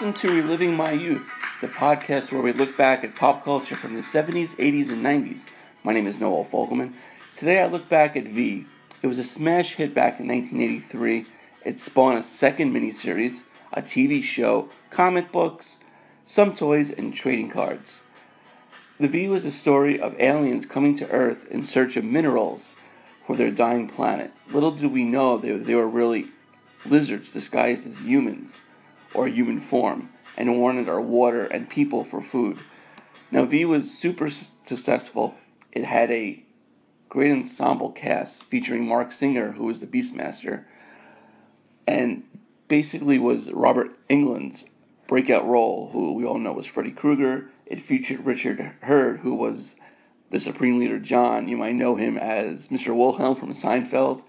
welcome to Reliving My Youth, the podcast where we look back at pop culture from the 70s, 80s, and 90s. My name is Noel Fogelman. Today I look back at V. It was a smash hit back in 1983. It spawned a second miniseries, a TV show, comic books, some toys, and trading cards. The V was a story of aliens coming to Earth in search of minerals for their dying planet. Little did we know they, they were really lizards disguised as humans or human form and wanted our water and people for food. Now, V was super successful. It had a great ensemble cast featuring Marc Singer, who was the Beastmaster, and basically was Robert Englund's breakout role, who we all know was Freddy Krueger. It featured Richard Herd, who was the Supreme Leader John. You might know him as Mr. Wilhelm from Seinfeld.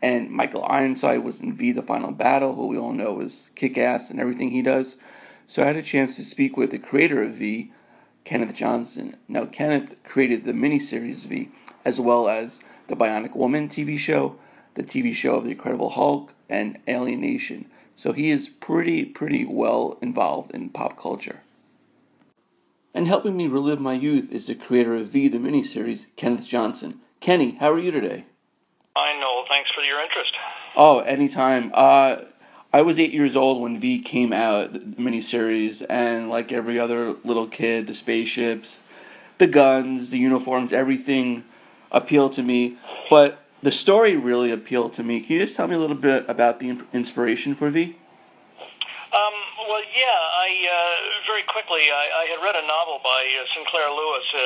And Michael Ironside was in V the Final Battle, who we all know is kick ass and everything he does. So I had a chance to speak with the creator of V, Kenneth Johnson. Now, Kenneth created the miniseries V, as well as the Bionic Woman TV show, the TV show of The Incredible Hulk, and Alien Nation. So he is pretty, pretty well involved in pop culture. And helping me relive my youth is the creator of V, the miniseries, Kenneth Johnson. Kenny, how are you today? I know. Thanks for your interest. Oh, anytime. Uh, I was eight years old when V came out, the miniseries, and like every other little kid, the spaceships, the guns, the uniforms, everything appealed to me. But the story really appealed to me. Can you just tell me a little bit about the inspiration for V? Um, well, yeah, I uh, quickly I, I had read a novel by uh, Sinclair Lewis uh,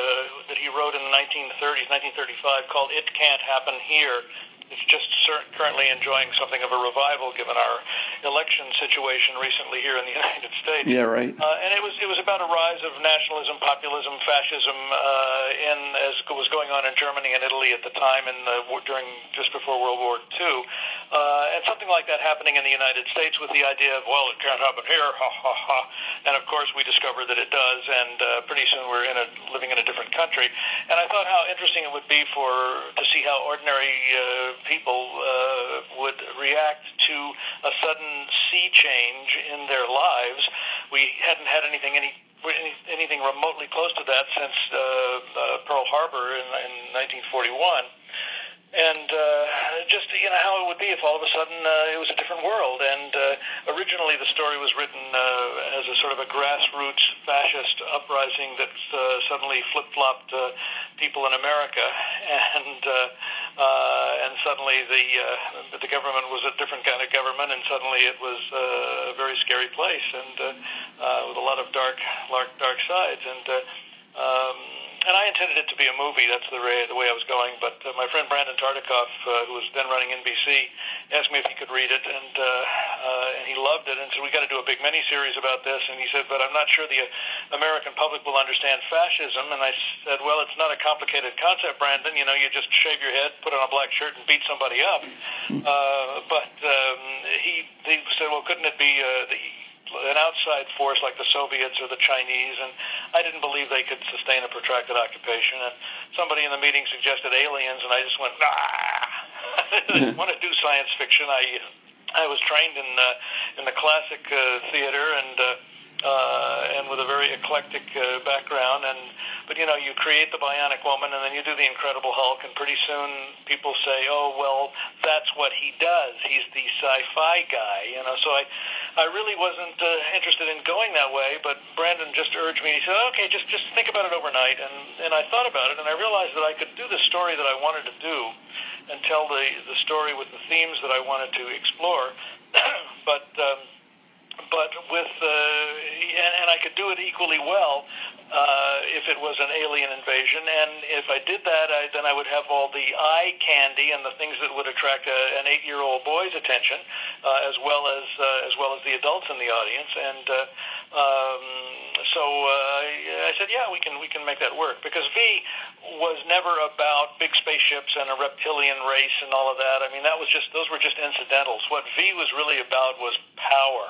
that he wrote in the 1930s, 1935, called "It Can't Happen Here." It's just currently enjoying something of a revival given our election situation recently here in the United States. Yeah, right. Uh, and it was it was about a rise of nationalism, populism, fascism uh, in as was going on in Germany and Italy at the time, and during just before World War II. Uh, and something like that happening in the United States with the idea of, well, it can't happen here, ha ha ha. And of course, we discovered that it does, and uh, pretty soon we're in a, living in a different country. And I thought how interesting it would be for to see how ordinary uh, people uh, would react to a sudden sea change in their lives. We hadn't had anything any anything remotely close to that since uh, uh, Pearl Harbor in, in 1941 and uh, just you know how it would be if all of a sudden uh, it was a different world. And uh, originally the story was written uh, as a sort of a grassroots fascist uprising that uh, suddenly flip flopped uh, people in America, and uh, uh, and suddenly the uh, the government was a different kind of government, and suddenly it was uh, a very scary place, and uh, uh, with a lot of dark dark dark sides, and. Uh, um, and I intended it to be a movie. That's the way, the way I was going. But uh, my friend Brandon Tartikoff, uh, who was then running NBC, asked me if he could read it, and uh, and he loved it, and said we got to do a big mini series about this. And he said, but I'm not sure the American public will understand fascism. And I said, well, it's not a complicated concept, Brandon. You know, you just shave your head, put on a black shirt, and beat somebody up. Uh, but um, he he said, well, couldn't it be uh, the an outside force like the Soviets or the Chinese, and I didn't believe they could sustain a protracted occupation. And somebody in the meeting suggested aliens, and I just went, nah. I want to do science fiction. I I was trained in uh, in the classic uh, theater and. Uh, uh, and with a very eclectic uh, background. And but you know, you create the Bionic Woman, and then you do the Incredible Hulk, and pretty soon people say, "Oh, well, that's what he does. He's the sci-fi guy." You know, so I. I really wasn't uh, interested in going that way, but Brandon just urged me. He said, "Okay, just just think about it overnight." And and I thought about it, and I realized that I could do the story that I wanted to do, and tell the the story with the themes that I wanted to explore. but um, but with uh, and, and I could do it equally well uh, if it was an alien invasion. And if I did that, I, then I would have all the eye candy and the things that would attract a, an eight-year-old boy's attention, uh, as well as uh, as well as the adults in the audience. And uh, um, so uh, I said, yeah, we can we can make that work because V was never about big spaceships and a reptilian race and all of that. I mean, that was just those were just incidentals. What V was really about was power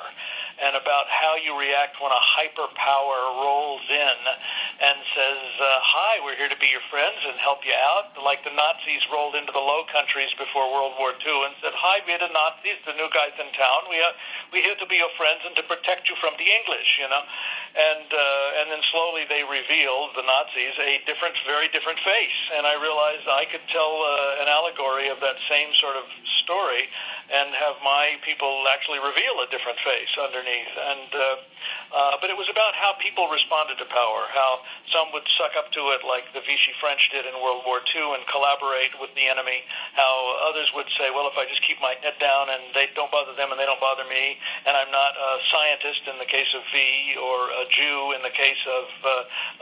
and about how you react when a hyperpower rolls in and says, uh, "Hi, we're here to be your friends and help you out." Like the Nazis rolled into the Low Countries before World War II and said, "Hi, we're the Nazis, the new guys in town. We are we're here to be your friends and to protect you from the English," you know. And uh, and then slowly they revealed the Nazis a different, very different face, and I realized I could tell uh, an allegory of that same sort of story and have my people actually reveal a different face underneath. And uh, uh, but it was about how people responded to power, how some would suck up to it like the Vichy French did in World War II and collaborate with the enemy, how others would say, well, if I just keep my head down and they don't bother them and they don't bother me, and I'm not a scientist in the case of V or a Jew in the case of uh,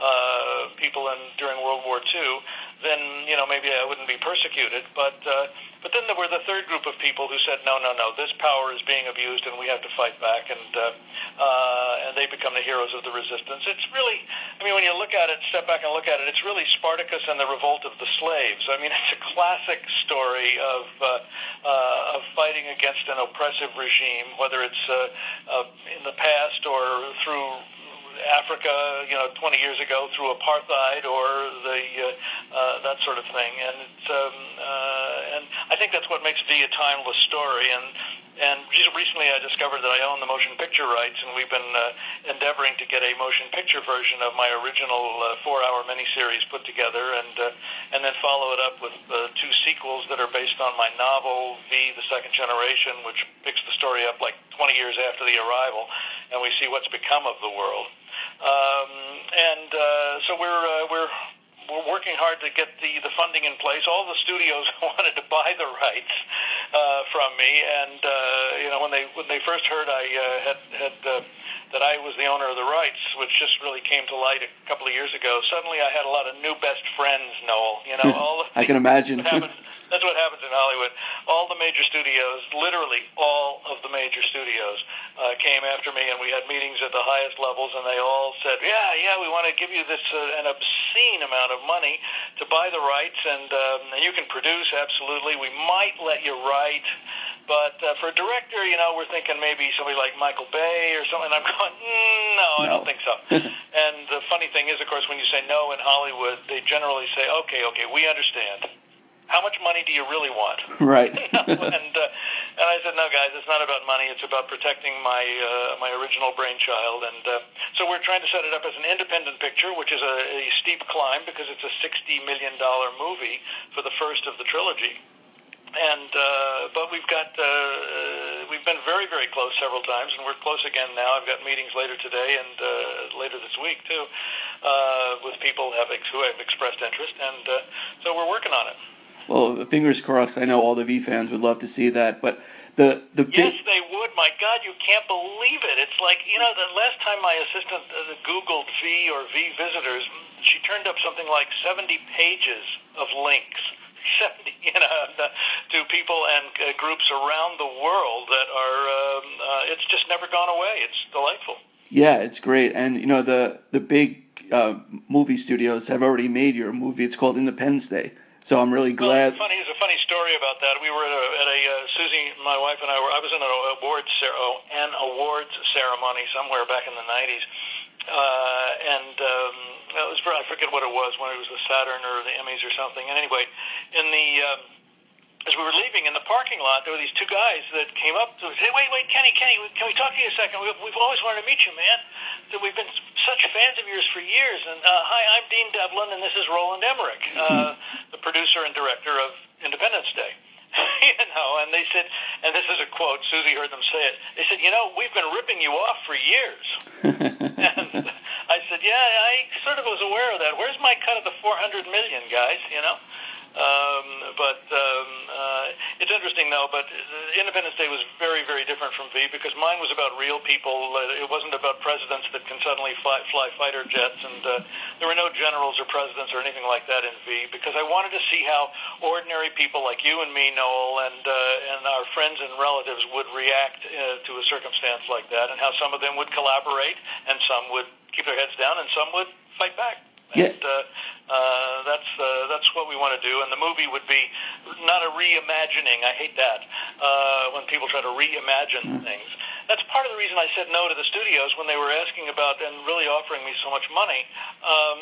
uh, people in, during World War II, then you know maybe I wouldn't be persecuted. But uh, but then there were the third group of people who said, no, no, no, this power is being abused and we have to fight back, and uh, uh, and they become the heroes of the resistance. It's really, I mean, when you look at it, step back and look at it, it's really Spartacus and the revolt of the slaves. I mean, it's a classic story of uh, uh, of fighting against an oppressive regime, whether it's uh, uh, in the past or through Africa, you know, 20 years ago through apartheid or the uh, uh, that sort of thing. And it's um, uh, and I think that's what makes V a timeless story. And and recently I discovered that I own the motion picture rights, and we've been uh, endeavoring to get a motion picture version of my original uh, four-hour miniseries put together, and uh, and then follow it up with uh, two sequels that are based on my novel V: The Second Generation, which picks the story up like 20 years after the arrival, and we see what's become of the world. Um, and uh, so we're uh, we're we're working hard to get the the funding in place. All the studios wanted to buy the rights uh, from me, and uh, you know when they when they first heard I uh, had had. Uh, that I was the owner of the rights, which just really came to light a couple of years ago. Suddenly, I had a lot of new best friends, Noel. You know, all I can imagine. What happens, that's what happens in Hollywood. All the major studios, literally all of the major studios, uh, came after me, and we had meetings at the highest levels, and they all said, "Yeah, yeah, we want to give you this uh, an obscene amount of money to buy the rights, and um, and you can produce absolutely. We might let you write." But uh, for a director, you know, we're thinking maybe somebody like Michael Bay or something. And I'm going, mm, no, I don't think so. and the funny thing is, of course, when you say no in Hollywood, they generally say, okay, okay, we understand. How much money do you really want? Right. and uh, and I said, no, guys, it's not about money. It's about protecting my uh, my original brainchild. And uh, so we're trying to set it up as an independent picture, which is a, a steep climb because it's a sixty million dollar movie for the first of the trilogy and uh, but we've got uh, we've been very very close several times, and we're close again now. I've got meetings later today and uh, later this week too uh, with people have ex- who have expressed interest, and uh, so we're working on it. Well, fingers crossed. I know all the V fans would love to see that, but the the yes, they would. My God, you can't believe it. It's like you know the last time my assistant uh, Googled V or V visitors, she turned up something like seventy pages of links you know, to people and uh, groups around the world that are. Um, uh, it's just never gone away. It's delightful. Yeah, it's great, and you know the the big uh, movie studios have already made your movie. It's called Independence Day. So I'm really glad. Well, funny, there's a funny story about that. We were at a, at a uh, Susie, my wife and I were. I was in an awards oh, an awards ceremony somewhere back in the '90s, uh, and um, it was I forget what it was when it was the Saturn or the Emmys or something. And anyway, in the um, as we were leaving in the parking lot, there were these two guys that came up to us. Hey, wait, wait, Kenny, Kenny, can we talk to you a second? We've, we've always wanted to meet you, man. So we've been such fans of yours for years. And uh, hi, I'm Dean Devlin, and this is Roland Emmerich, uh, the producer and director of Independence Day. you know, and they said, and this is a quote. Susie heard them say it. They said, you know, we've been ripping you off for years. and I said, yeah, I sort of was aware of that. Where's my cut of the 400 million, guys? You know. Um, but um, uh, it's interesting, though. But Independence Day was very, very different from V because mine was about real people. It wasn't about presidents that can suddenly fly, fly fighter jets, and uh, there were no generals or presidents or anything like that in V because I wanted to see how ordinary people like you and me, Noel, and uh, and our friends and relatives would react uh, to a circumstance like that, and how some of them would collaborate, and some would keep their heads down, and some would fight back. Yeah. And, uh, uh, that's uh, that's what we want to do, and the movie would be not a reimagining. I hate that uh, when people try to reimagine mm. things. that's part of the reason I said no to the studios when they were asking about and really offering me so much money. Um,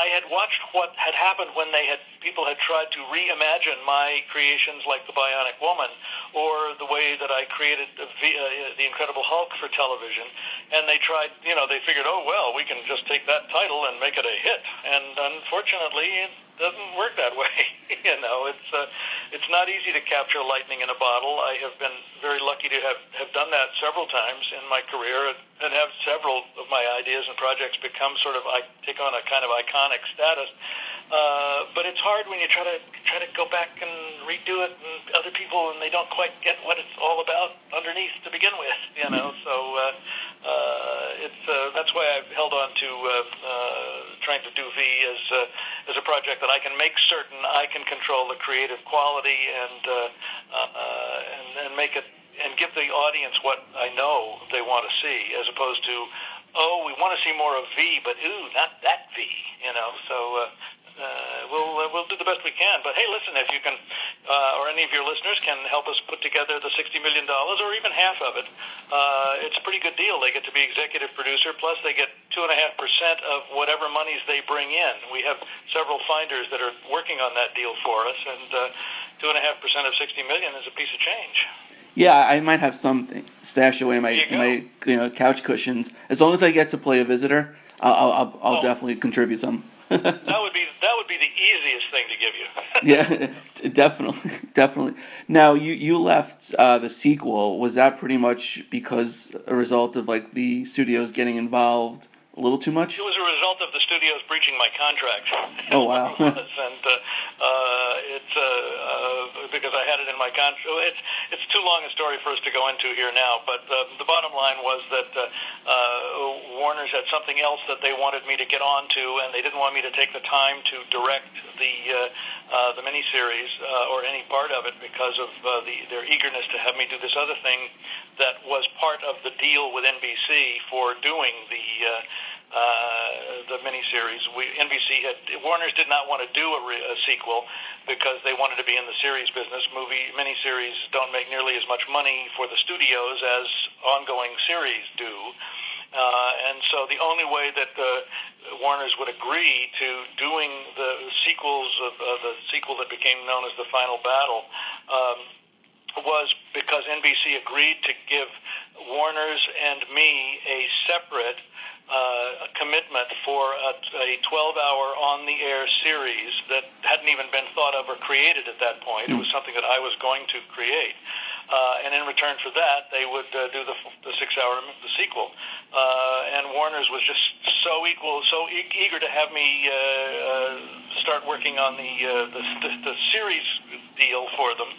I had watched what had happened when they had people had tried to reimagine my creations like the Bionic Woman or the way that I created the, uh, the Incredible Hulk for television, and they tried, you know, they figured, oh well, we can just take that title and make it a hit, and unfortunately, it doesn't work that way. you know, it's uh, it's not easy to capture lightning in a bottle. I have been very lucky to have have done that several times in my career, and have several of my ideas and projects become sort of I take on a kind of iconic status. Uh, but it's hard when you try to try to go back and redo it, and other people and they don't quite get what it's all about underneath to begin with, you know. So uh, uh, it's uh, that's why I've held on to uh, uh, trying to do V as uh, as a project that I can make certain I can control the creative quality and uh, uh and, and make it and give the audience what I know they want to see, as opposed to oh, we want to see more of V, but ooh, not that V, you know. So uh, uh, we'll uh, we'll do the best we can. But hey, listen, if you can, uh, or any of your listeners can help us put together the sixty million dollars, or even half of it, uh, it's a pretty good deal. They get to be executive producer, plus they get two and a half percent of whatever monies they bring in. We have several finders that are working on that deal for us, and uh, two and a half percent of sixty million is a piece of change. Yeah, I might have something stashed away in my you my you know couch cushions. As long as I get to play a visitor, I'll I'll, I'll well, definitely contribute some. that would be that would be the easiest thing to give you. yeah, definitely, definitely. Now you you left uh, the sequel. Was that pretty much because a result of like the studios getting involved a little too much? It was a result of the studios breaching my contract. Oh wow! and uh, uh, it's uh, uh, because I had it in my contract. It's it's too long a story for us to go into here now. But uh, the bottom line was that uh, uh, Warner's had something else that they wanted me to get onto, and they didn't want me to take the time to direct the. Uh, uh, the miniseries uh, or any part of it because of uh, the, their eagerness to have me do this other thing that was part of the deal with NBC for doing the uh, uh, the miniseries. We, NBC had Warner's did not want to do a, re, a sequel because they wanted to be in the series business. Movie miniseries don't make nearly as much money for the studios as ongoing series do. Uh, and so the only way that the Warner's would agree to doing the sequels of uh, the sequel that became known as the Final Battle um, was because NBC agreed to give Warner's and me a separate uh, a commitment for a, a 12-hour on-the-air series that hadn't even been thought of or created at that point. It was something that I was going to create. Uh, and in return for that, they would uh, do the, the six-hour the sequel. Uh, and Warner's was just so equal, so e- eager to have me uh, uh, start working on the, uh, the, the the series deal for them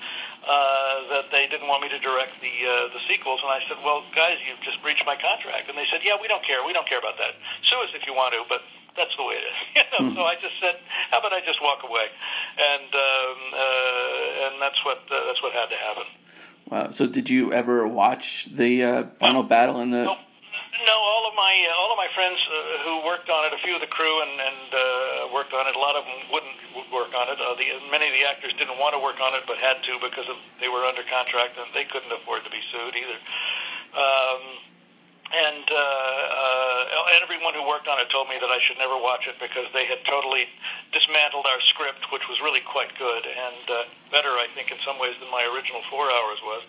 uh, that they didn't want me to direct the uh, the sequels, and I said, "Well, guys, you've just breached my contract." And they said, "Yeah, we don't care. We don't care about that. Sue us if you want to, but that's the way it is." you know? mm-hmm. So I just said, "How about I just walk away?" And um, uh, and that's what uh, that's what had to happen. Wow. So did you ever watch the uh, final battle in the? Nope. No, all of my all of my friends uh, who worked on it, a few of the crew and and uh, worked on it. A lot of them wouldn't work on it. Uh, the many of the actors didn't want to work on it, but had to because of, they were under contract and they couldn't afford to be sued either. Um, and uh, uh, everyone who worked on it told me that I should never watch it because they had totally dismantled our script, which was really quite good and uh, better, I think, in some ways than my original four hours was.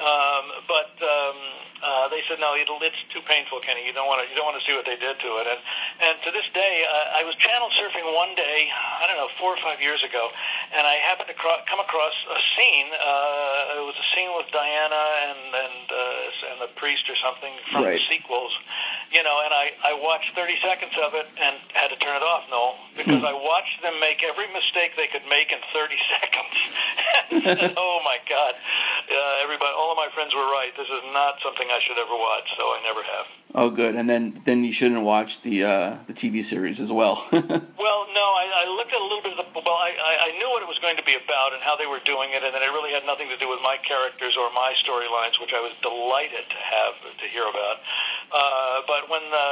Um, but um, uh, they said no, it'll, it's too painful, Kenny. You don't want to you don't want to see what they did to it. And and to this day, uh, I was channel surfing one day, I don't know, four or five years ago, and I happened to cro- come across a scene. Uh, it was a scene with Diana and and uh, and the priest or something from right. the sequels, you know. And I I watched 30 seconds of it and had to turn it off, no, because I watched them make every mistake they could make in 30 seconds. oh my God, uh, everybody all of my friends were right. This is not something I should ever watch, so I never have. Oh, good. And then then you shouldn't watch the uh, the TV series as well. well, no, I, I looked at a little bit of the. Well, I, I knew what it was going to be about and how they were doing it, and then it really had nothing to do with my characters or my storylines, which I was delighted to have to hear about. Uh, but when the,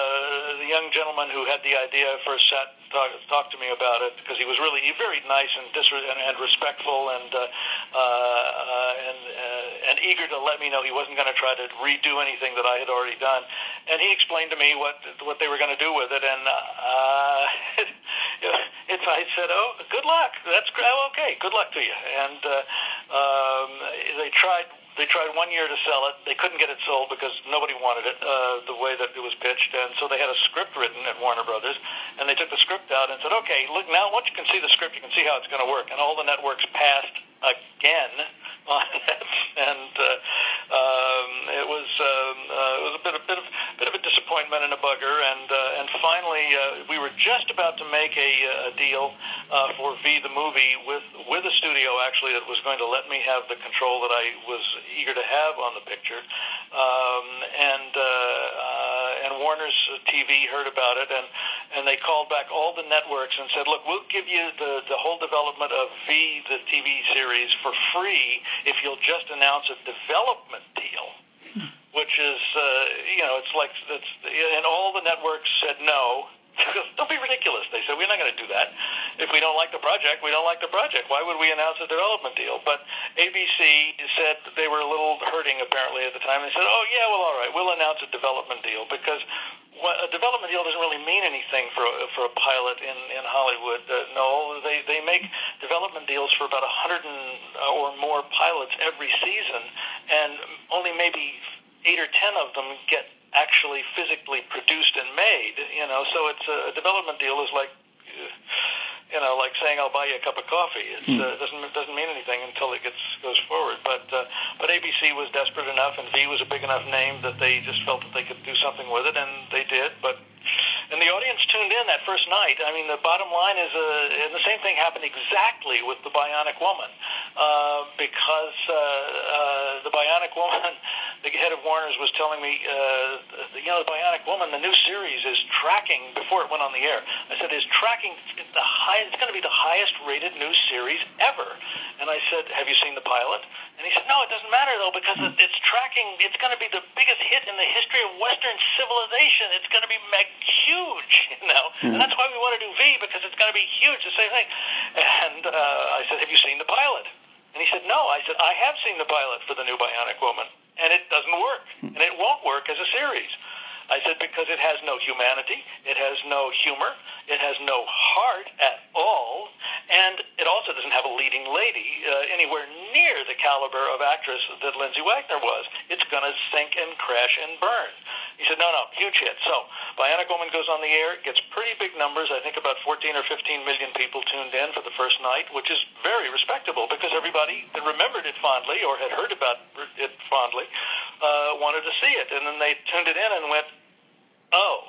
the young gentleman who had the idea first sat talk, talked to me about it, because he was really very nice and dis- and, and respectful and uh, uh, and uh, and eager to let me know he wasn't going to try to redo anything that I had already done. And he explained to me what what they were going to do with it, and uh, it's I said, "Oh, good luck. That's oh, okay. Good luck to you." And uh, um, they tried they tried one year to sell it. They couldn't get it sold because nobody wanted it uh, the way that it was pitched, and so they had a script written at Warner Brothers, and they took the script out and said, "Okay, look now. Once you can see the script, you can see how it's going to work." And all the networks passed again on it, and uh, um, it was um, uh, it was a bit a bit of bit of a disappointment and a bugger, and uh, and finally uh, we were just about to make a, a deal uh, for V the movie with with a studio actually that was going to let me have the control that I was eager to have on the picture, um, and uh, uh, and Warner's TV heard about it and and they called back all the networks and said, look, we'll give you the the whole development of V the TV series for free if you'll just announce a development deal. Which is, uh, you know, it's like, it's, and all the networks said no, don't be ridiculous. They said, we're not going to do that. If we don't like the project, we don't like the project. Why would we announce a development deal? But ABC said they were a little hurting apparently at the time. They said, oh, yeah, well, all right, we'll announce a development deal because a development deal doesn't really mean anything for a, for a pilot in in Hollywood. Uh, no, they they make development deals for about a hundred or more pilots every season, and only maybe eight or ten of them get actually physically produced and made. You know, so it's a, a development deal is like. You know, like saying I'll buy you a cup of coffee. It hmm. uh, doesn't doesn't mean anything until it gets goes forward. But uh, but ABC was desperate enough, and V was a big enough name that they just felt that they could do something with it, and they did. But and the audience tuned in that first night. I mean, the bottom line is, uh, and the same thing happened exactly with the Bionic Woman, uh, because uh, uh, the Bionic Woman, the head of Warner's was telling me, uh, you know, the Bionic Woman, the new series is tracking before it went on the air. I said, is tracking the high? It's going to be the highest rated new series ever. And I said, have you seen the pilot? And he said, no, it doesn't matter though because it's tracking. It's going to be the biggest hit in the history of Western civilization. It's going to be mag- huge, you know. Mm-hmm. And that's why we want to do V because it's going to be huge. The same thing. And uh, I said, have you seen the pilot? And he said, no. I said, I have seen the pilot for the new Bionic Woman, and it doesn't work, and it won't work as a series. I said, because it has no humanity, it has no humor, it has no heart at all, and it also doesn't have a leading lady uh, anywhere near the caliber of actress that Lindsay Wagner was. It's going to sink and crash and burn. He said, no, no, huge hit. So, Bionic Woman goes on the air, gets pretty big numbers. I think about 14 or 15 million people tuned in for the first night, which is very respectable because everybody that remembered it fondly or had heard about fondly uh, wanted to see it. And then they tuned it in and went, oh,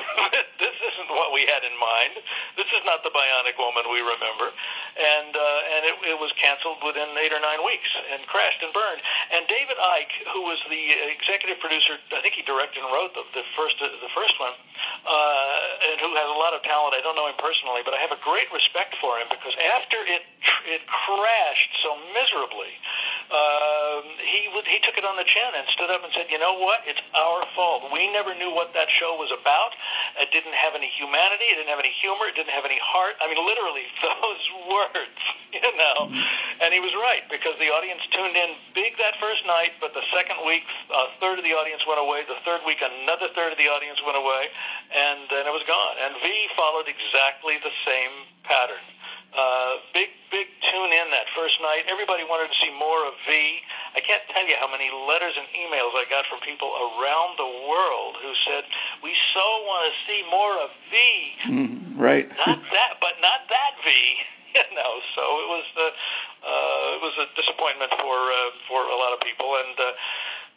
this isn't what we had in mind. This is not the Bionic Woman we remember, and uh, and it, it was canceled within eight or nine weeks and crashed and burned. And David Eick, who was the executive producer, I think he directed and wrote the, the first the first one, uh, and who has a lot of talent. I don't know him personally, but I have a great respect for him because after it it crashed so miserably uh, Um, he he took it on the chin and stood up and said, "You know what? It's our fault. We never knew what that show was about. It didn't have any humanity. It didn't have any humor. It didn't have any heart. I mean, literally those words, you know." And he was right because the audience tuned in big that first night, but the second week, a third of the audience went away. The third week, another third of the audience went away, and then it was gone. And V followed exactly the same pattern. Uh, big, big tune in that first night. Everybody wanted to see more of V. I can't tell you how many letters and emails I got from people around the world who said, "We so want to see more of V." Mm, right. not that, but not that V. You know, so it was the uh, it was a disappointment for uh, for a lot of people, and uh,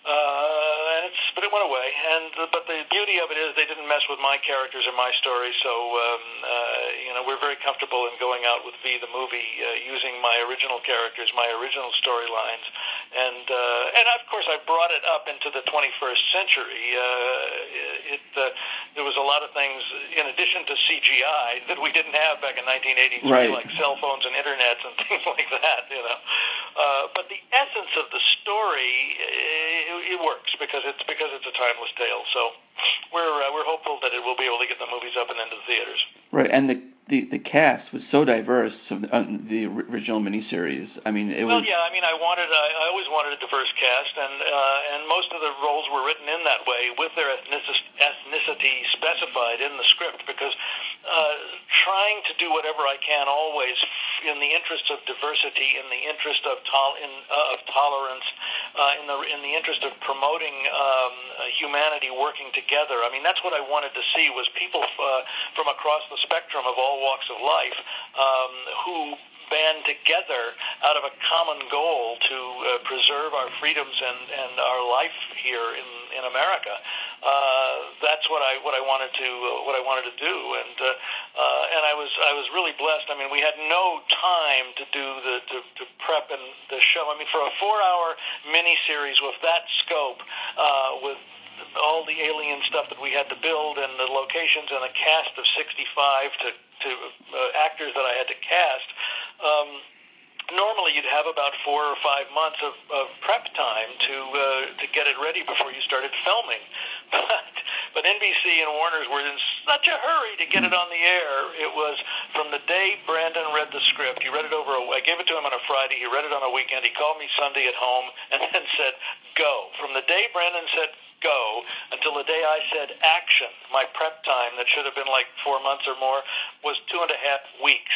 uh, and it's, but it went away. And but the beauty of it is they didn't mess with my characters or my story. So um, uh, you know we're very comfortable in going out with V the movie uh, using my original characters, my original storylines, and uh, and of course I brought it up into the 21st century. Uh, it uh, there was a lot of things in addition to CGI that we didn't have back in 1983, right. like cell phones and internets and things like that. You know, uh, but the essence of the story. Uh, it, it works because it's because it's a timeless tale. So we're uh, we're hopeful that it will be able to get the movies up and into the theaters. Right, and the the, the cast was so diverse of the, uh, the original miniseries. I mean, it well, was. yeah. I mean, I wanted, I, I always wanted a diverse cast, and uh, and most of the roles were written in that way with their ethnicity, ethnicity specified in the script because uh, trying to do whatever I can always in the interest of diversity, in the interest of tol- in, uh, of tolerance, uh, in the in the interest of promoting um, humanity working together. I mean, that's what I wanted to see was people uh, from across the spectrum of all walks of life um, who band together out of a common goal to uh, preserve our freedoms and, and our life here in, in America. Uh, that's what I what I wanted to uh, what I wanted to do, and uh, uh, and I was I was really blessed. I mean, we had no time to do the to, to prep and the show. I mean, for a four hour miniseries with that scope, uh, with all the alien stuff that we had to build and the locations and a cast of 65 to to uh, actors that I had to cast. Um, normally you'd have about four or five months of, of prep time to uh, to get it ready before you started filming. But but NBC and Warner's were in such a hurry to get it on the air. It was from the day Brandon read the script. He read it over. A, I gave it to him on a Friday. He read it on a weekend. He called me Sunday at home and then said, "Go." From the day Brandon said go until the day I said action, my prep time that should have been like four months or more was two and a half weeks.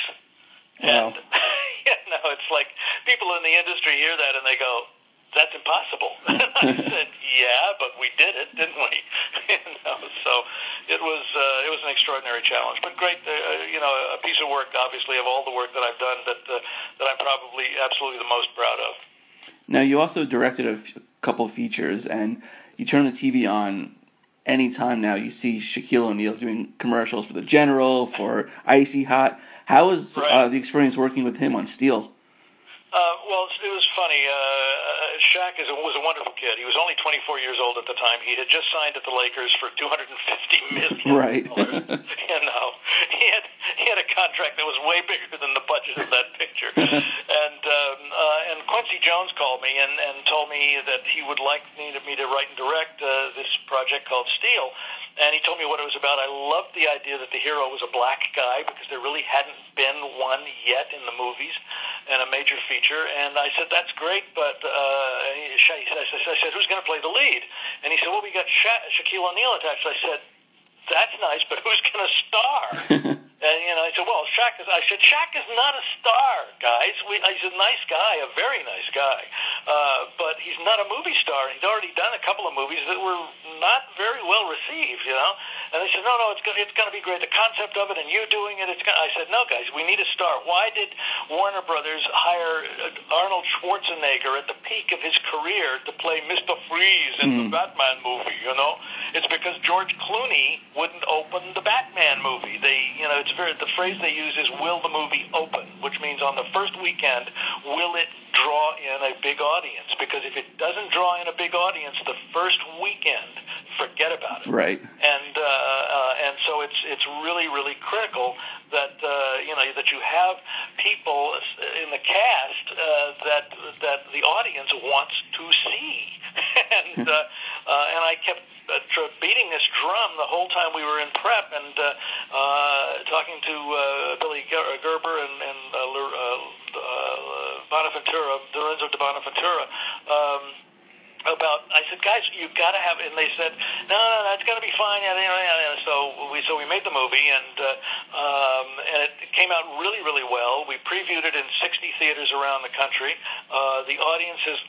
Wow. And you know, it's like people in the industry hear that and they go, "That's impossible." and I said, "Yeah, but we did it, didn't we?" you know, so it was uh, it was an extraordinary challenge, but great. Uh, you know, a piece of work, obviously, of all the work that I've done, that uh, that I'm probably absolutely the most proud of. Now, you also directed a f- couple features, and you turn the TV on anytime now. You see Shaquille O'Neal doing commercials for the General, for Icy Hot. How was Right. uh, the experience working with him on Steel? Uh, well, it was funny. Uh, Shaq is a, was a wonderful kid. He was only 24 years old at the time. He had just signed at the Lakers for 250 million. Right. you know, he had he had a contract that was way bigger than the budget of that picture. and um, uh, and Quincy Jones called me and and told me that he would like me to, me to write and direct uh, this project called Steel. And he told me what it was about. I loved the idea that the hero was a black guy because there really hadn't been one yet in the movies and a major feature. And I said, that's great, but uh, he- I said, I said, who's going to play the lead? And he said, well, we got Sha- Shaquille O'Neal attached. I said, that's nice, but who's going to star? and you know, I said, well, Shaq is. I said, Shaq is not a star, guys. We, he's a nice guy, a very nice guy, uh, but he's not a movie star. He's already done a couple of movies that were not very well received, you know. And they said, no, no, it's going it's going to be great. The concept of it and you doing it, it's. Gonna, I said, no, guys, we need a star. Why did Warner Brothers hire uh, Arnold Schwarzenegger at the peak of his career to play Mr. Freeze in the Batman movie? You know, it's because George Clooney wouldn't open the Batman movie. They, you know, it's very the phrase they use is "Will the movie open?" which means on the first weekend, will it draw in a big audience? Because if it doesn't draw in a big audience the first weekend, forget about it right. and uh, uh, and so it's it's really really critical that uh, you know that you have people in the cast uh, that that the audience wants to see, and uh, uh, and I kept uh, tr- beating this drum the whole time we were in prep and uh, uh, talking to uh, Billy Ger- Gerber and, and uh, uh, uh, Bonaventura, Lorenzo di Bonaventura. Um, about I said, guys, you've got to have, and they said, no, no, that's going to be fine. Yeah, yeah, yeah, yeah. So we so we made the movie, and uh, um, and it came out really, really well. We previewed it in 60 theaters around the country. Uh, the audiences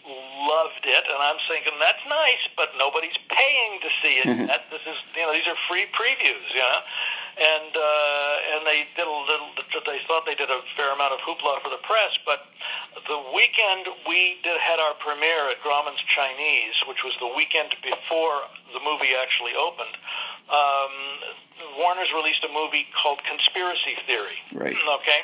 loved it, and I'm thinking that's nice, but nobody's paying to see it. that, this is, you know, these are free previews, you know and uh, and they did a little. They thought they did a fair amount of hoopla for the press, but the weekend we did had our premiere at Grauman's Chinese, which was the weekend before the movie actually opened. Um, Warner's released a movie called Conspiracy Theory. Right. Okay,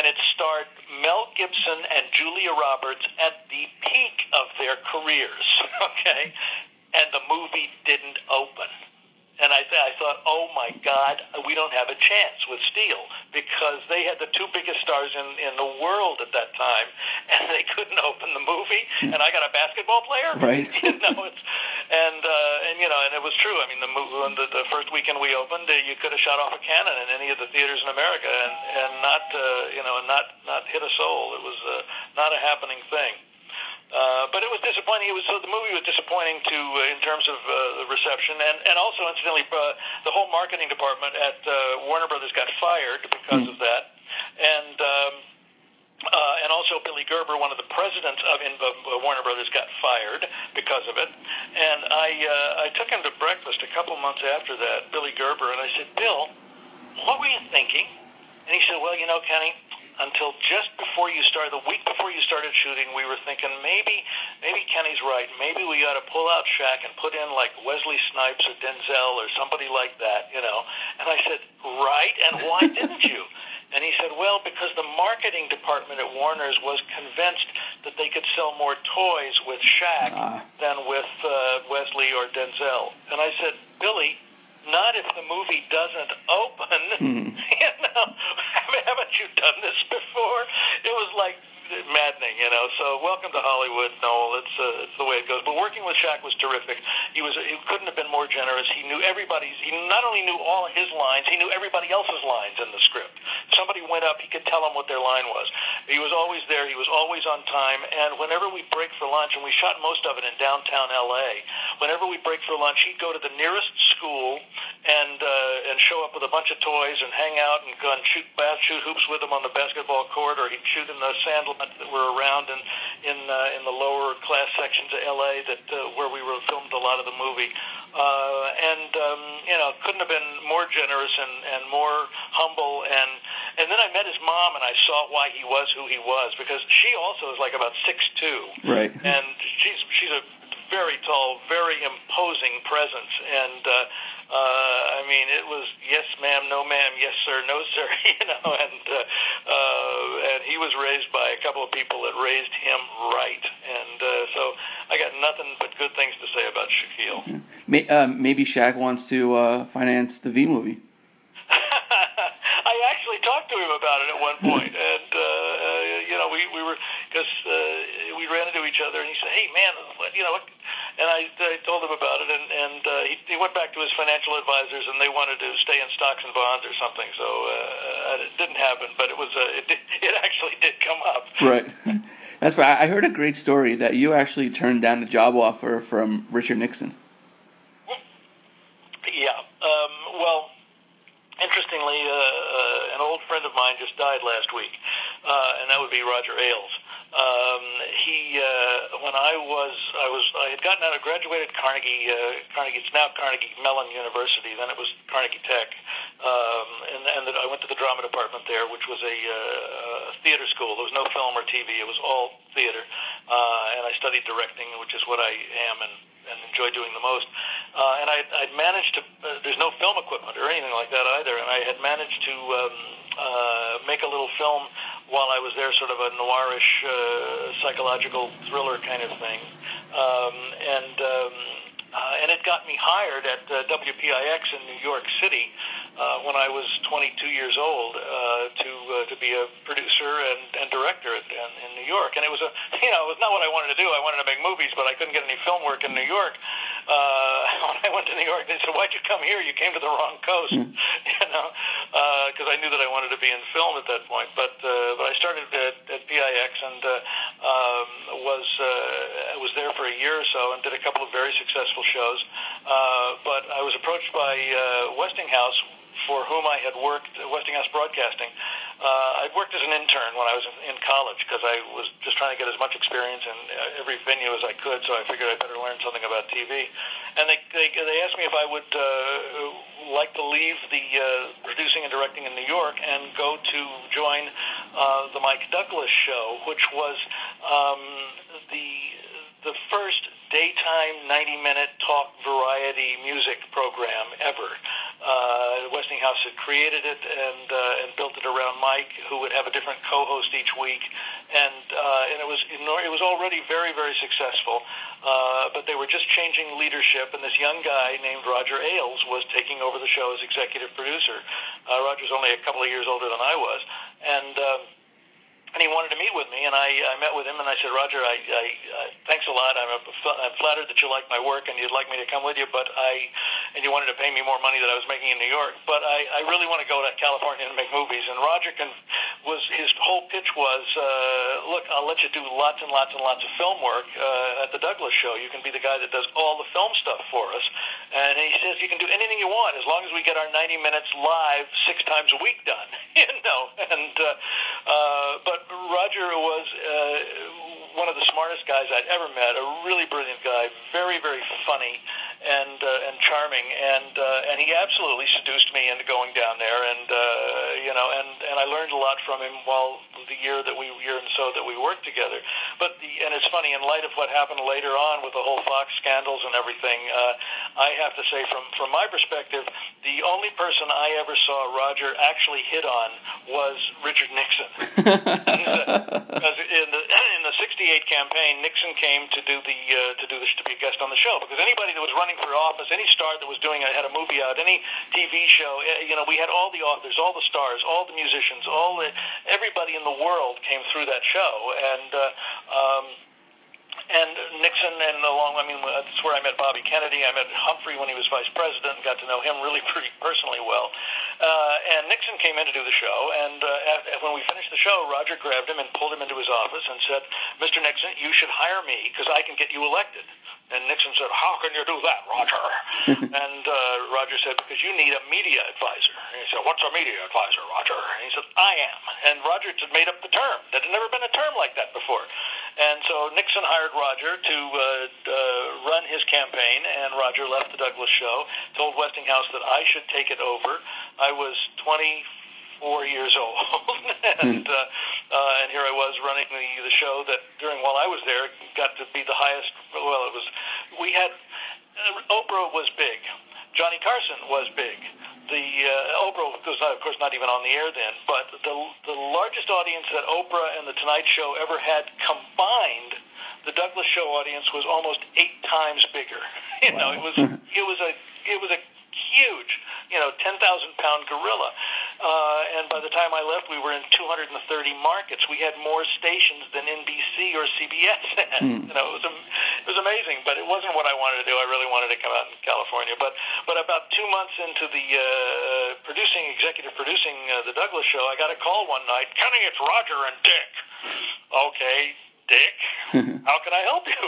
and it starred Mel Gibson and Julia Roberts at the peak of their careers. Okay, and the movie didn't open and I, th- I thought, oh my God, we don't have a chance with Steel because they had the two biggest stars in, in the world at that time, and they couldn't open the movie. And I got a basketball player, right? you know, it's, and uh, and you know, and it was true. I mean, the movie, the, the first weekend we opened, uh, you could have shot off a cannon in any of the theaters in America, and and not uh, you know, and not not hit a soul. It was uh, not a happening thing. Uh, but it was disappointing. It was so the movie was disappointing to uh, in terms of uh, the reception, and and also incidentally, uh, the whole marketing department at uh, Warner Brothers got fired because mm. of that, and. Um, uh, and also, Billy Gerber, one of the presidents of, in, of Warner Brothers, got fired because of it. And I, uh, I took him to breakfast a couple months after that, Billy Gerber, and I said, "Bill, what were you thinking?" And he said, "Well, you know, Kenny, until just before you started, the week before you started shooting, we were thinking maybe, maybe Kenny's right. Maybe we ought to pull out Shaq and put in like Wesley Snipes or Denzel or somebody like that, you know. And I said, right? And why didn't you? And he said, well, because the marketing department at Warner's was convinced that they could sell more toys with Shaq uh. than with uh, Wesley or Denzel. And I said, Billy, not if the movie doesn't open. Mm. you know, haven't you done this before? It was like maddening, you know. So welcome to Hollywood, Noel. It's uh, it's the way it goes. But working with Shaq was terrific. He was he couldn't have been more generous. He knew everybody's. He not only knew all his lines, he knew everybody else's lines in the script. Somebody went up, he could tell them what their line was. He was always there. He was always on time. And whenever we break for lunch, and we shot most of it in downtown L.A. Whenever we break for lunch, he'd go to the nearest school and uh, and show up with a bunch of toys and hang out and go and shoot shoot hoops with them on the basketball court, or he'd shoot in the sand that were around in in uh, in the lower class sections of LA that uh, where we were filmed a lot of the movie. Uh, and um, you know, couldn't have been more generous and and more humble and and then I met his mom and I saw why he was who he was because she also is like about six two, right? And she's she's a very tall, very imposing presence, and uh, uh, I mean, it was yes, ma'am, no, ma'am, yes, sir, no, sir. You know, and uh, uh, and he was raised by a couple of people that raised him right, and uh, so I got nothing but good things to say about Shaquille. Yeah. Uh, maybe Shaq wants to uh, finance the V movie. I actually talked to him about it at one point, and uh, you know, we we were because uh, we ran into each other, and he said, "Hey, man, you know." And I, I told him about it, and, and uh, he, he went back to his financial advisors, and they wanted to stay in stocks and bonds or something. So uh, it didn't happen, but it was uh, it, it actually did come up. Right. That's right. I heard a great story that you actually turned down a job offer from Richard Nixon. Yeah. Um, well, interestingly, uh, uh, an old friend of mine just died last week, uh, and that would be Roger Ailes. Um, he, uh, when I was, I was, I had gotten out of graduated Carnegie, uh, Carnegie. It's now Carnegie Mellon University. Then it was Carnegie Tech, um, and and the, I went to the drama department there, which was a, uh, a theater school. There was no film or TV. It was all theater, uh, and I studied directing, which is what I am and and enjoy doing the most. Uh, and I, I'd managed to. Uh, there's no film equipment or anything like that either, and I had managed to um, uh, make a little film while I was there, sort of a noirish uh, psychological thriller kind of thing, um, and um, uh, and it got me hired at uh, WPIX in New York City uh, when I was 22 years old uh, to uh, to be a producer and, and director in, in New York, and it was a you know it was not what I wanted to do. I wanted to make movies, but I couldn't get any film work in New York. Uh, when I went to New York, they said, "Why'd you come here? You came to the wrong coast," mm. know, because uh, I knew that I wanted to be in film at that point. But uh, but I started at, at PIX and uh, um, was uh, was there for a year or so and did a couple of very successful shows. Uh, but I was approached by uh, Westinghouse for whom I had worked Westinghouse Broadcasting. Uh, I'd worked as an intern when I was in, in college because I was just trying to get as much experience in uh, every venue as I could. So I figured I better learn something about TV. And they they, they asked me if I would uh, like to leave the uh, producing and directing in New York and go to join uh, the Mike Douglas show, which was um, the the first daytime 90 minute talk variety music program ever. Uh, Westinghouse had created it and uh, and built it around Mike, who would have a different co-host each week, and uh, and it was it was already very very successful. Uh, but they were just changing leadership, and this young guy named Roger Ailes was taking over the show as executive producer. Uh, Roger's only a couple of years older than I was, and. Um, and he wanted to meet with me, and I, I met with him, and I said, Roger, I, I, I thanks a lot. I'm, a, I'm flattered that you like my work and you'd like me to come with you, but I, and you wanted to pay me more money than I was making in New York, but I, I really want to go to California and make movies. And Roger can, was his whole pitch was, uh, look, I'll let you do lots and lots and lots of film work uh, at the Douglas Show. You can be the guy that does all the film stuff for us, and he says you can do anything you want as long as we get our 90 minutes live six times a week done, you know. And uh, uh, but Roger was uh, one of the smartest guys I'd ever met. A really brilliant guy, very very funny and uh, and charming, and uh, and he absolutely seduced me into going down there, and uh, you know, and and I learned a lot from him while the year that we year and so that we worked together. But the and it's funny in light of what happened later on with the whole Fox scandals and everything. Uh, I have to say, from from my perspective, the only person I ever saw Roger actually hit on was Richard Nixon. Because in the in the '68 campaign, Nixon came to do the uh, to do this to be a guest on the show because anybody that was running for office, any star that was doing had a movie out, any TV show, eh, you know, we had all the authors, all the stars, all the musicians, all the everybody in the world came through that show, and. Uh, um, and Nixon, and along, I mean, that's where I met Bobby Kennedy. I met Humphrey when he was vice president, and got to know him really pretty personally well. Uh, and Nixon came in to do the show, and uh, after, when we finished the show, Roger grabbed him and pulled him into his office and said, "Mr. Nixon, you should hire me because I can get you elected." And Nixon said, How can you do that, Roger? and uh, Roger said, Because you need a media advisor. And he said, What's a media advisor, Roger? And he said, I am. And Roger had made up the term. There had never been a term like that before. And so Nixon hired Roger to uh, uh, run his campaign, and Roger left the Douglas show, told Westinghouse that I should take it over. I was 24 years old, and uh, uh, and here I was running the, the show that during while I was there got to be the highest. Well, it was we had uh, Oprah was big, Johnny Carson was big. The uh, Oprah was not, of course not even on the air then, but the the largest audience that Oprah and the Tonight Show ever had combined, the Douglas Show audience was almost eight times bigger. You know, it was it was a it was a huge, you know, ten thousand pound gorilla. Uh, and by the time I left, we were in 230 markets. We had more stations than NBC or CBS had. Mm. You know, it was it was amazing, but it wasn't what I wanted to do. I really wanted to come out in California. But but about two months into the uh, producing, executive producing uh, the Douglas Show, I got a call one night. Kenny, it's Roger and Dick. Okay, Dick. How can I help you?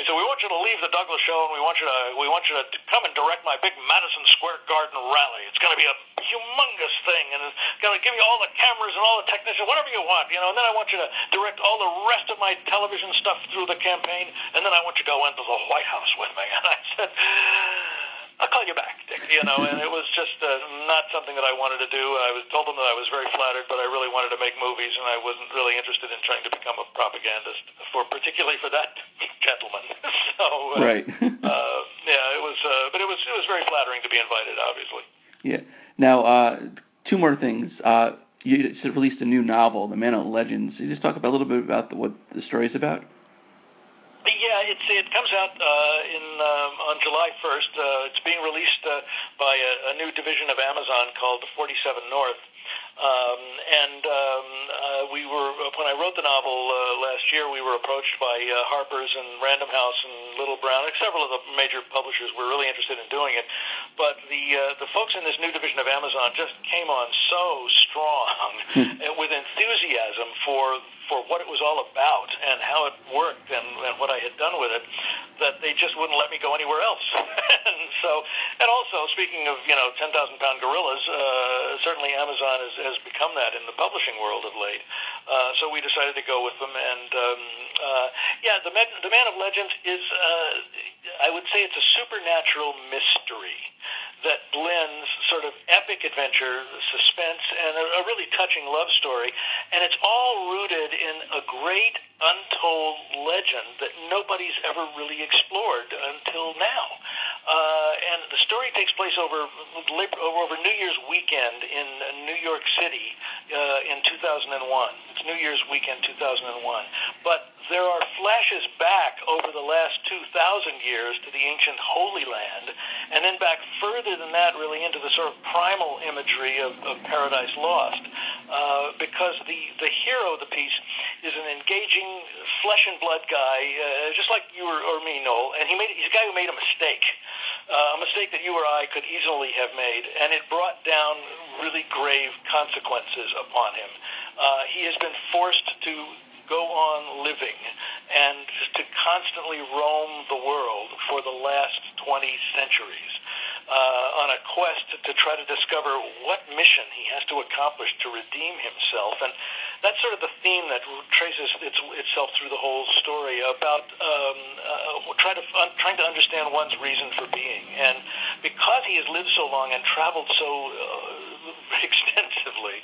He said, we want you to leave the Douglas show and we want you to we want you to come and direct my big Madison Square Garden rally. It's going to be a humongous thing and it's going to give you all the cameras and all the technicians, whatever you want, you know. And then I want you to direct all the rest of my television stuff through the campaign, and then I want you to go into the White House with me. And I said. I'll call you back, Dick. You know, and it was just uh, not something that I wanted to do. I was told them that I was very flattered, but I really wanted to make movies, and I wasn't really interested in trying propagandist for, particularly for that gentleman. so, uh, right. uh, yeah, it was, uh, but it was it was very flattering to be invited, obviously. Yeah. Now, uh, two more things. Uh, you released a new novel, The Man of Legends. Can you just talk about, a little bit about the, what the story is about? Yeah, it's, it comes out uh, in um, on July 1st. Uh, it's being released uh, by a, a new division of Amazon called the 47 North. Um, and um, uh, we were when I wrote the novel uh, last year, we were approached by uh, Harper's and Random House and Little Brown, and several of the major publishers were really interested in doing it. But the uh, the folks in this new division of Amazon just came on so strong with enthusiasm for for what it was all about and how it worked and, and what I had done with it that they just wouldn't let me go anywhere else. and so, and also speaking of you know ten thousand pound gorillas, uh, certainly Amazon has, has become that in the publishing world of late. Uh, so we decided to go with them, and um, uh, yeah, the Man, the Man of Legends is uh, I would say it's a supernatural mystery that blends sort of epic adventure, suspense, and a, a really touching love story, and it's all rooted in a great untold legend that nobody's ever really explored until now. Uh, and the story takes place over over New Year's weekend in New York City uh, in 2001. It's New Year's weekend 2001. But there are flashes back over the last 2,000 years to the ancient Holy Land, and then back further than that, really into the sort of primal imagery of, of Paradise Lost. Uh, because the, the hero of the piece is an engaging flesh and blood guy, uh, just like you or, or me, Noel, and he made he's a guy who made a mistake. Uh, a mistake that you or I could easily have made, and it brought down really grave consequences upon him. Uh, he has been forced to go on living and to constantly roam the world for the last 20 centuries uh, on a quest to try to discover what mission he has to accomplish to redeem himself. And that's sort of the theme that traces its, itself through the whole story about um, uh, try to, uh, trying to understand one's reason for being. And because he has lived so long and traveled so uh, extensively,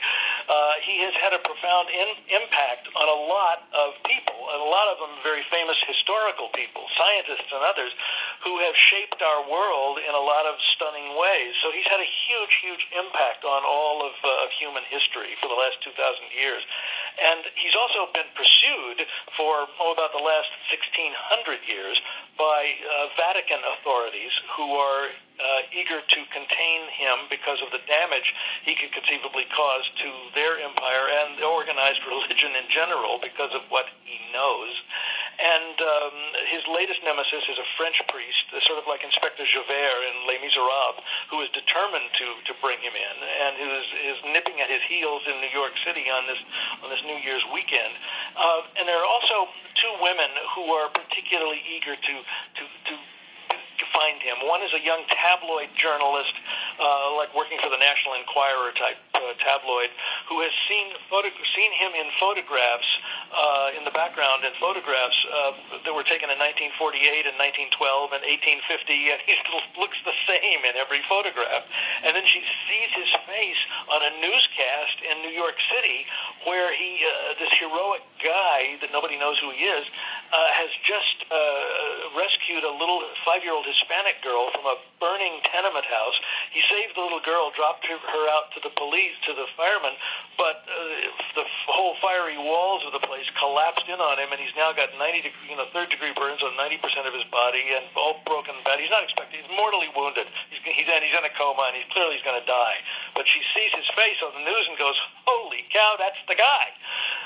uh, he has had a profound in, impact on a lot of people, and a lot of them very famous historical people, scientists and others, who have shaped our world in a lot of stunning ways. So he's had a huge, huge impact on all of, uh, of human history for the last 2,000 years. And he's also been pursued for oh, about the last 1,600 years by uh, Vatican authorities who are uh, eager to contain him because of the damage he could conceivably cause to their empire and organized religion in general because of what he knows. And um, his latest nemesis is a French priest, sort of like Inspector Javert in Les Miserables, who is determined to, to bring him in and who is, is nipping at his heels in New York City on this on this New Year's weekend. Uh, and there are also two women who are particularly eager to to, to find him. One is a young tabloid journalist, uh, like working for the National Enquirer type uh, tabloid, who has seen photo- seen him in photographs uh, in the background in photographs uh, that were taken in 1948 and 1912 and 1850, and he looks the same in every photograph. And then she sees his face on a newscast in New York City, where he, uh, this heroic guy that nobody knows who he is, uh, has just uh, rescued a little five-year-old Hispanic girl from a burning tenement house. He saved the little girl, dropped her out to the police, to the firemen, but uh, the whole fiery walls of the place collapsed in on him, and he's now got 90 degree, you know, third degree burns on 90% of his body and all broken bad. He's not expected. He's mortally wounded. He's he's in, he's in a coma, and he's clearly he's going to die. But she sees his face on the news and goes, "Holy cow, that's the guy!"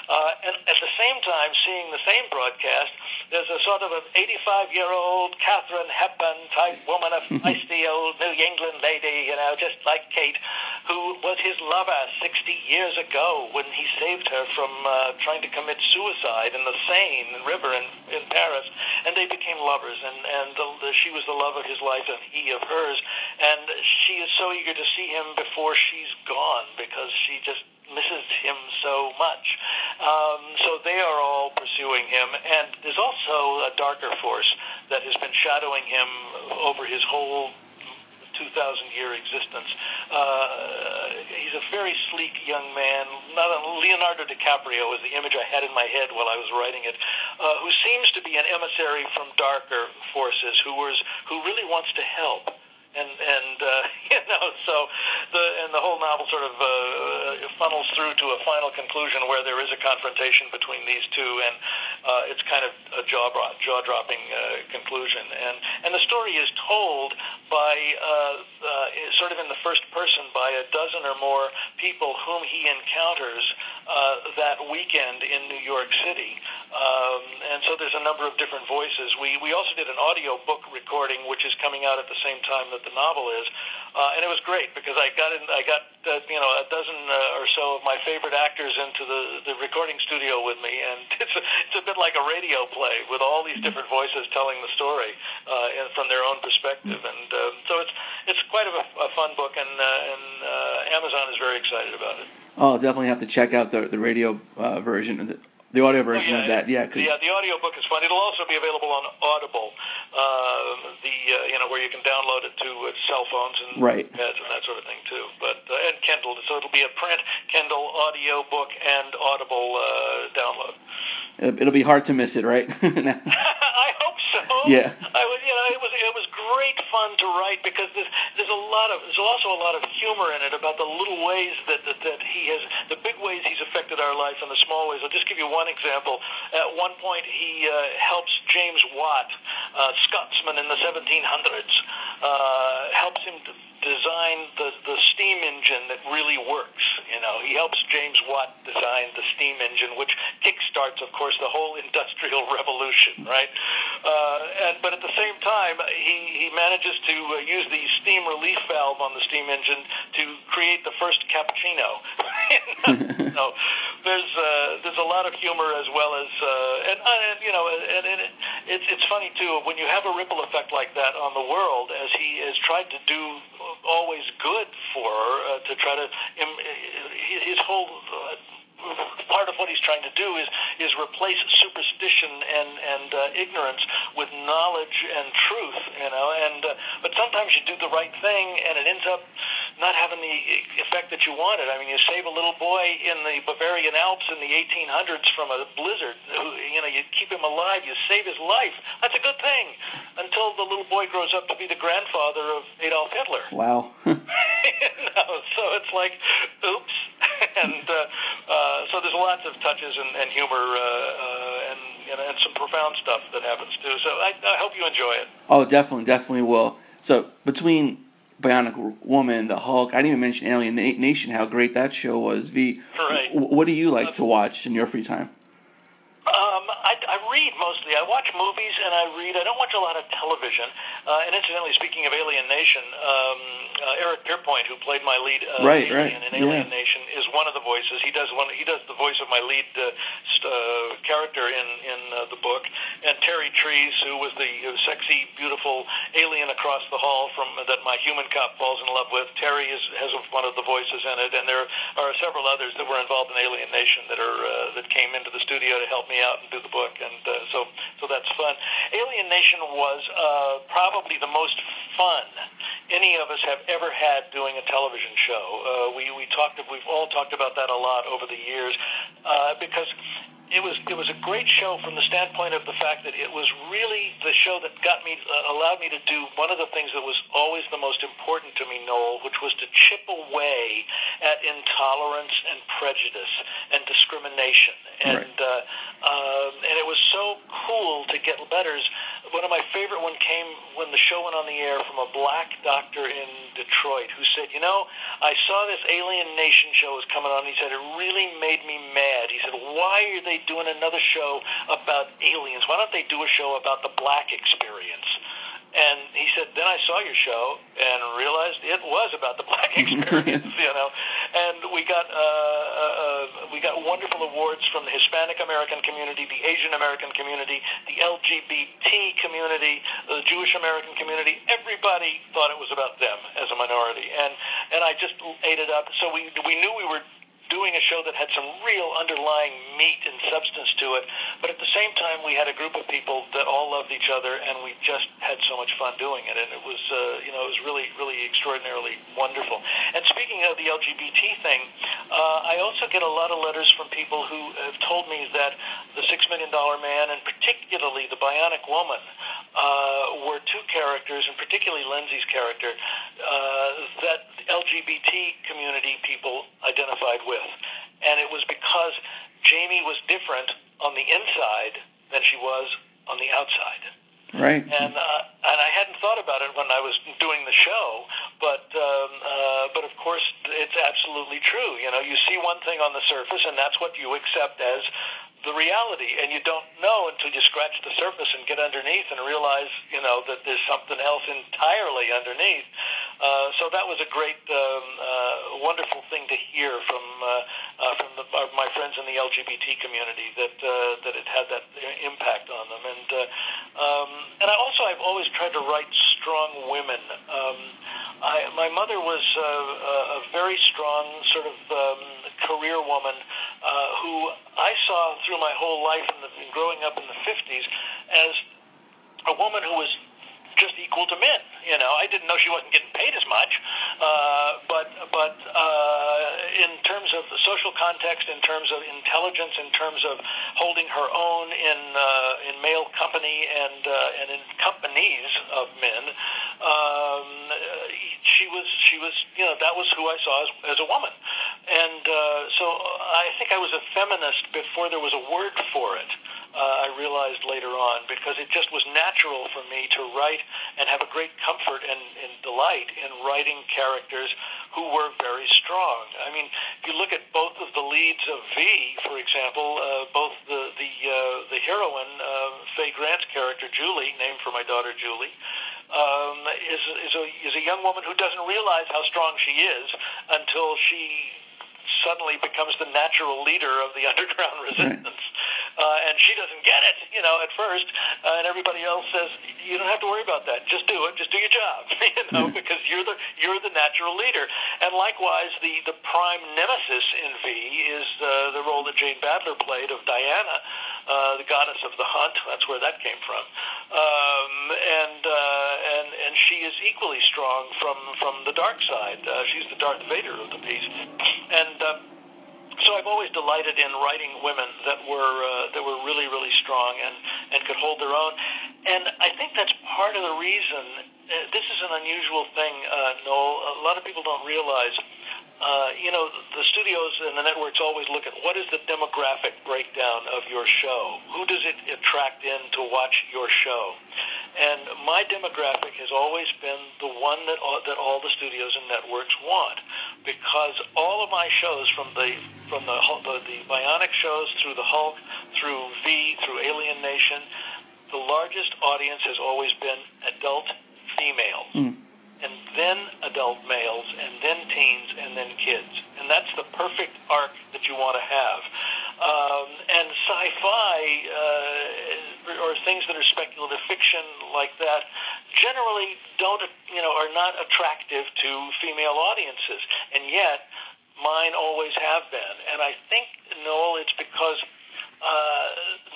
Uh, and at the same time, seeing the same broadcast, there's a sort of an 85-year-old Katharine Hepburn type woman, a feisty old New England lady, you know, just like Kate, who was his lover 60 years ago when he saved her from uh, trying to commit suicide in the Seine River in, in Paris. And they became lovers, and, and the, the, she was the love of his life and he of hers. And she is so eager to see him before she's gone because she just misses him so much. Um, so they are all pursuing him, and there's also a darker force that has been shadowing him over his whole 2,000 year existence. Uh, he's a very sleek young man. Not a, Leonardo DiCaprio is the image I had in my head while I was writing it, uh, who seems to be an emissary from darker forces, who was who really wants to help and and uh, you know so the and the whole novel sort of uh, funnels through to a final conclusion where there is a confrontation between these two and uh, it's kind of a jaw jaw dropping uh, conclusion. And and the story is told by uh, uh, sort of in the first person by a dozen or more people whom he encounters uh, that weekend in New York City. Um, and so there's a number of different voices. We we also did an audio book recording which is coming out at the same time that the novel is, uh, and it was great because I got in, I got uh, you know a dozen uh, or so of my favorite actors into the the recording studio with me, and it's a, it's a bit like a radio play with all these different voices telling the story uh, and from their own perspective, and uh, so it's it's quite a, a fun book, and uh, and uh, Amazon is very excited about it. I'll definitely have to check out the the radio uh, version. The the audio version oh, yeah, of that, yeah. Cause yeah, the audio book is fun. It'll also be available on Audible, uh, the uh, you know where you can download it to uh, cell phones and right. pads and that sort of thing too. But uh, and Kindle, so it'll be a print, Kindle, audio book, and Audible uh, download. It'll be hard to miss it, right? I hope Yeah. I was, you know, it was it was great fun to great because there's there's a lot of there's also a lot of humor in it about the little ways that that, that he has the big ways he's affected our life and the small ways. I'll just give you one example. At one point, he uh, helps James Watt, uh, Scotsman in the 1700s, uh, helps him to design the the steam engine that really works. You know, he helps James Watt design the steam engine, which kickstarts, of course, the whole industrial revolution, right? Uh, and but at the same time, he he manages to uh, use the steam relief valve on the steam engine to create the first cappuccino. so there's uh, there's a lot of humor as well as uh, and, uh, and you know and, and it, it's it's funny too when you have a ripple effect like that on the world as he has tried to do always good for uh, to try to um, his whole uh, part of what he's trying to do is is replace superstition and and uh, ignorance with knowledge and truth you know and uh, but sometimes you do the right thing and it ends up not having the effect that you wanted. I mean, you save a little boy in the Bavarian Alps in the 1800s from a blizzard. Who, you know, you keep him alive, you save his life. That's a good thing. Until the little boy grows up to be the grandfather of Adolf Hitler. Wow. you know, so it's like, oops. and uh, uh, so there's lots of touches and, and humor uh, uh, and, know, and some profound stuff that happens too. So I, I hope you enjoy it. Oh, definitely, definitely will. So between Bionic Woman, The Hulk. I didn't even mention Alien Nation, how great that show was. V, right. what do you like to watch in your free time? Um, I, I read mostly. I watch movies and I read. I don't watch a lot of television. Uh, and incidentally, speaking of Alien Nation, um, uh, Eric Pierpoint, who played my lead uh, right, alien right. in Alien yeah. Nation, is one of the voices. He does one. He does the voice of my lead uh, st- uh, character in in uh, the book. And Terri Treas, who was the uh, sexy, beautiful alien across the hall from uh, that my human cop falls in love with. Terry is has one of the voices in it, and there are several others that were involved in Alien Nation that are uh, that came into the studio to help me out and do the book and uh, so so that's fun. Alien Nation was uh, probably the most fun any of us have ever had doing a television show. Uh, we we talked we've all talked about that a lot over the years uh, because it was it was a great show from the standpoint of the fact that it was really the show that got me uh, allowed me to do one of the things that was always the most important to me, Noel, which was to chip away at intolerance and prejudice and discrimination, and right. uh, um, and it was so cool to get letters. One of my favorite one came show went on the air from a black doctor in Detroit who said, "You know, I saw this Alien Nation show was coming on. He said it really made me mad. He said, why are they doing another show about aliens? Why don't they do a show about the black experience? And he said, then I saw your show and realized it was about the black experience, you know. And we got uh, uh, uh, we got wonderful awards from the Hispanic American community, the Asian American community, the LGBT community, the Jewish American community. Everybody thought it was about them as a minority, and and I just ate it up. So we we knew we were doing a show that had some real underlying meat and substance to it. But at the same time, we had a group of people that all loved each other, and we just had so much fun doing it. And it was, uh, you know, it was really, really extraordinarily wonderful. And speaking of the LGBT thing, uh, I also get a lot of letters from people who have told me that the Six Million Dollar Man, and particularly the Bionic Woman, uh, were two characters, and particularly Lindsay's character, uh, that LGBT community people identified with. And it was because Jamie was different on the inside than she was on the outside. Right. And uh, and I hadn't thought about it when I was doing the show, but um, uh, but of course it's absolutely true. You know, you see one thing on the surface, and that's what you accept as the reality, and you don't know until you scratch the surface and get underneath and realize, you know, that there's something else entirely underneath. Uh, so that was a great, um, uh, wonderful thing to hear from uh, uh, from the, my friends in the LGBT community that uh, that it had that impact on them, and uh, um, and I also I've always tried to write strong women. Um, I, my mother was uh, a very strong sort of um, career woman who I saw through my whole life in growing up in the 50s as a woman who was just equal to men. You know, I didn't know she wasn't getting paid as much, uh, but but uh, in terms of the social context, in terms of intelligence, in terms of holding her own in uh, in male company and uh, and in companies of men, um, she was she was you know that was who I saw as, as a woman, and uh, so I think I was a feminist before there was a word for it. Uh, I realized later on because it just was natural for me to write and have a great comfort and, and delight in writing characters who were very strong. I mean, if you look at both of the leads of V, for example, uh, both the the uh, the heroine, uh, Faye Grant's character Julie, named for my daughter Julie, um, is is a is a young woman who doesn't realize how strong she is until she suddenly becomes the natural leader of the underground resistance. Right uh, and she doesn't get it, you know, at first, uh, and everybody else says you don't have to worry about that. Just do it. Just do your job, you know, mm-hmm. because you're the you're the natural leader. And likewise, the the prime nemesis in V is uh, the role that Jane Badler played of Diana. Uh, the goddess of the hunt. That's where that came from, um, and uh, and and she is equally strong from from the dark side. Uh, she's the Darth Vader of the piece, and. Uh, so I've always delighted in writing women that were uh, that were really really strong and and could hold their own, and I think that's part of the reason. Uh, this is an unusual thing, uh, Noel. A lot of people don't realize. Uh, you know, the studios and the networks always look at what is the demographic breakdown of your show. Who does it attract in to watch your show? And my demographic has always been the one that all, that all the studios and networks want because all of my shows from the from the the, the Bionic shows through the Hulk, through V, through Alien Nation, the largest audience has always been adult females. Mm. And then adult males, and then teens, and then kids. And that's the perfect arc that you want to have. Um, and sci-fi uh, or things that are speculative fiction like that generally don't, you know, are not attractive to female audiences, and yet mine always have been. And I think, Noel, it's because uh,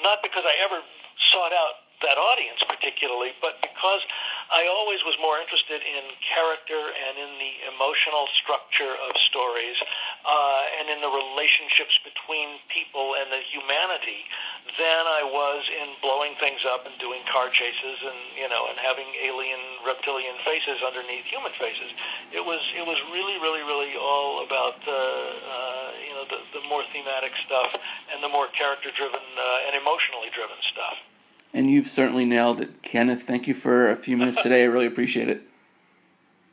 not because I ever sought out that audience particularly, but because I always was more interested in character and in the emotional structure of stories uh, and in the relationships between people and the humanity than I was in blowing things up and doing car chases and you know and having alien reptilian faces underneath human faces. It was it was really really really all about uh, uh, you know the, the more thematic stuff and the more character driven uh, and emotionally driven stuff. And you've certainly nailed it. Kenneth, thank you for a few minutes today. I really appreciate it.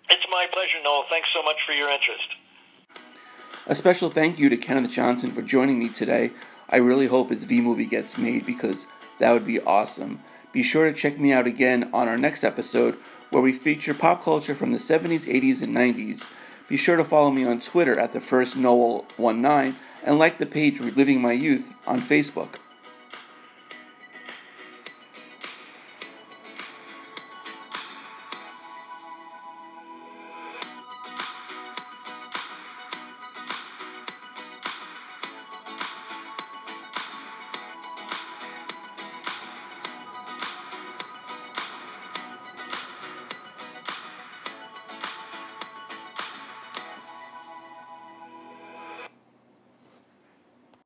It's my pleasure, Noel. Thanks so much for your interest. A special thank you to Kenneth Johnson for joining me today. I really hope his V movie gets made because that would be awesome. Be sure to check me out again on our next episode where we feature pop culture from the 70s, 80s, and 90s. Be sure to follow me on Twitter at the first Noel19 and like the page Reliving My Youth on Facebook.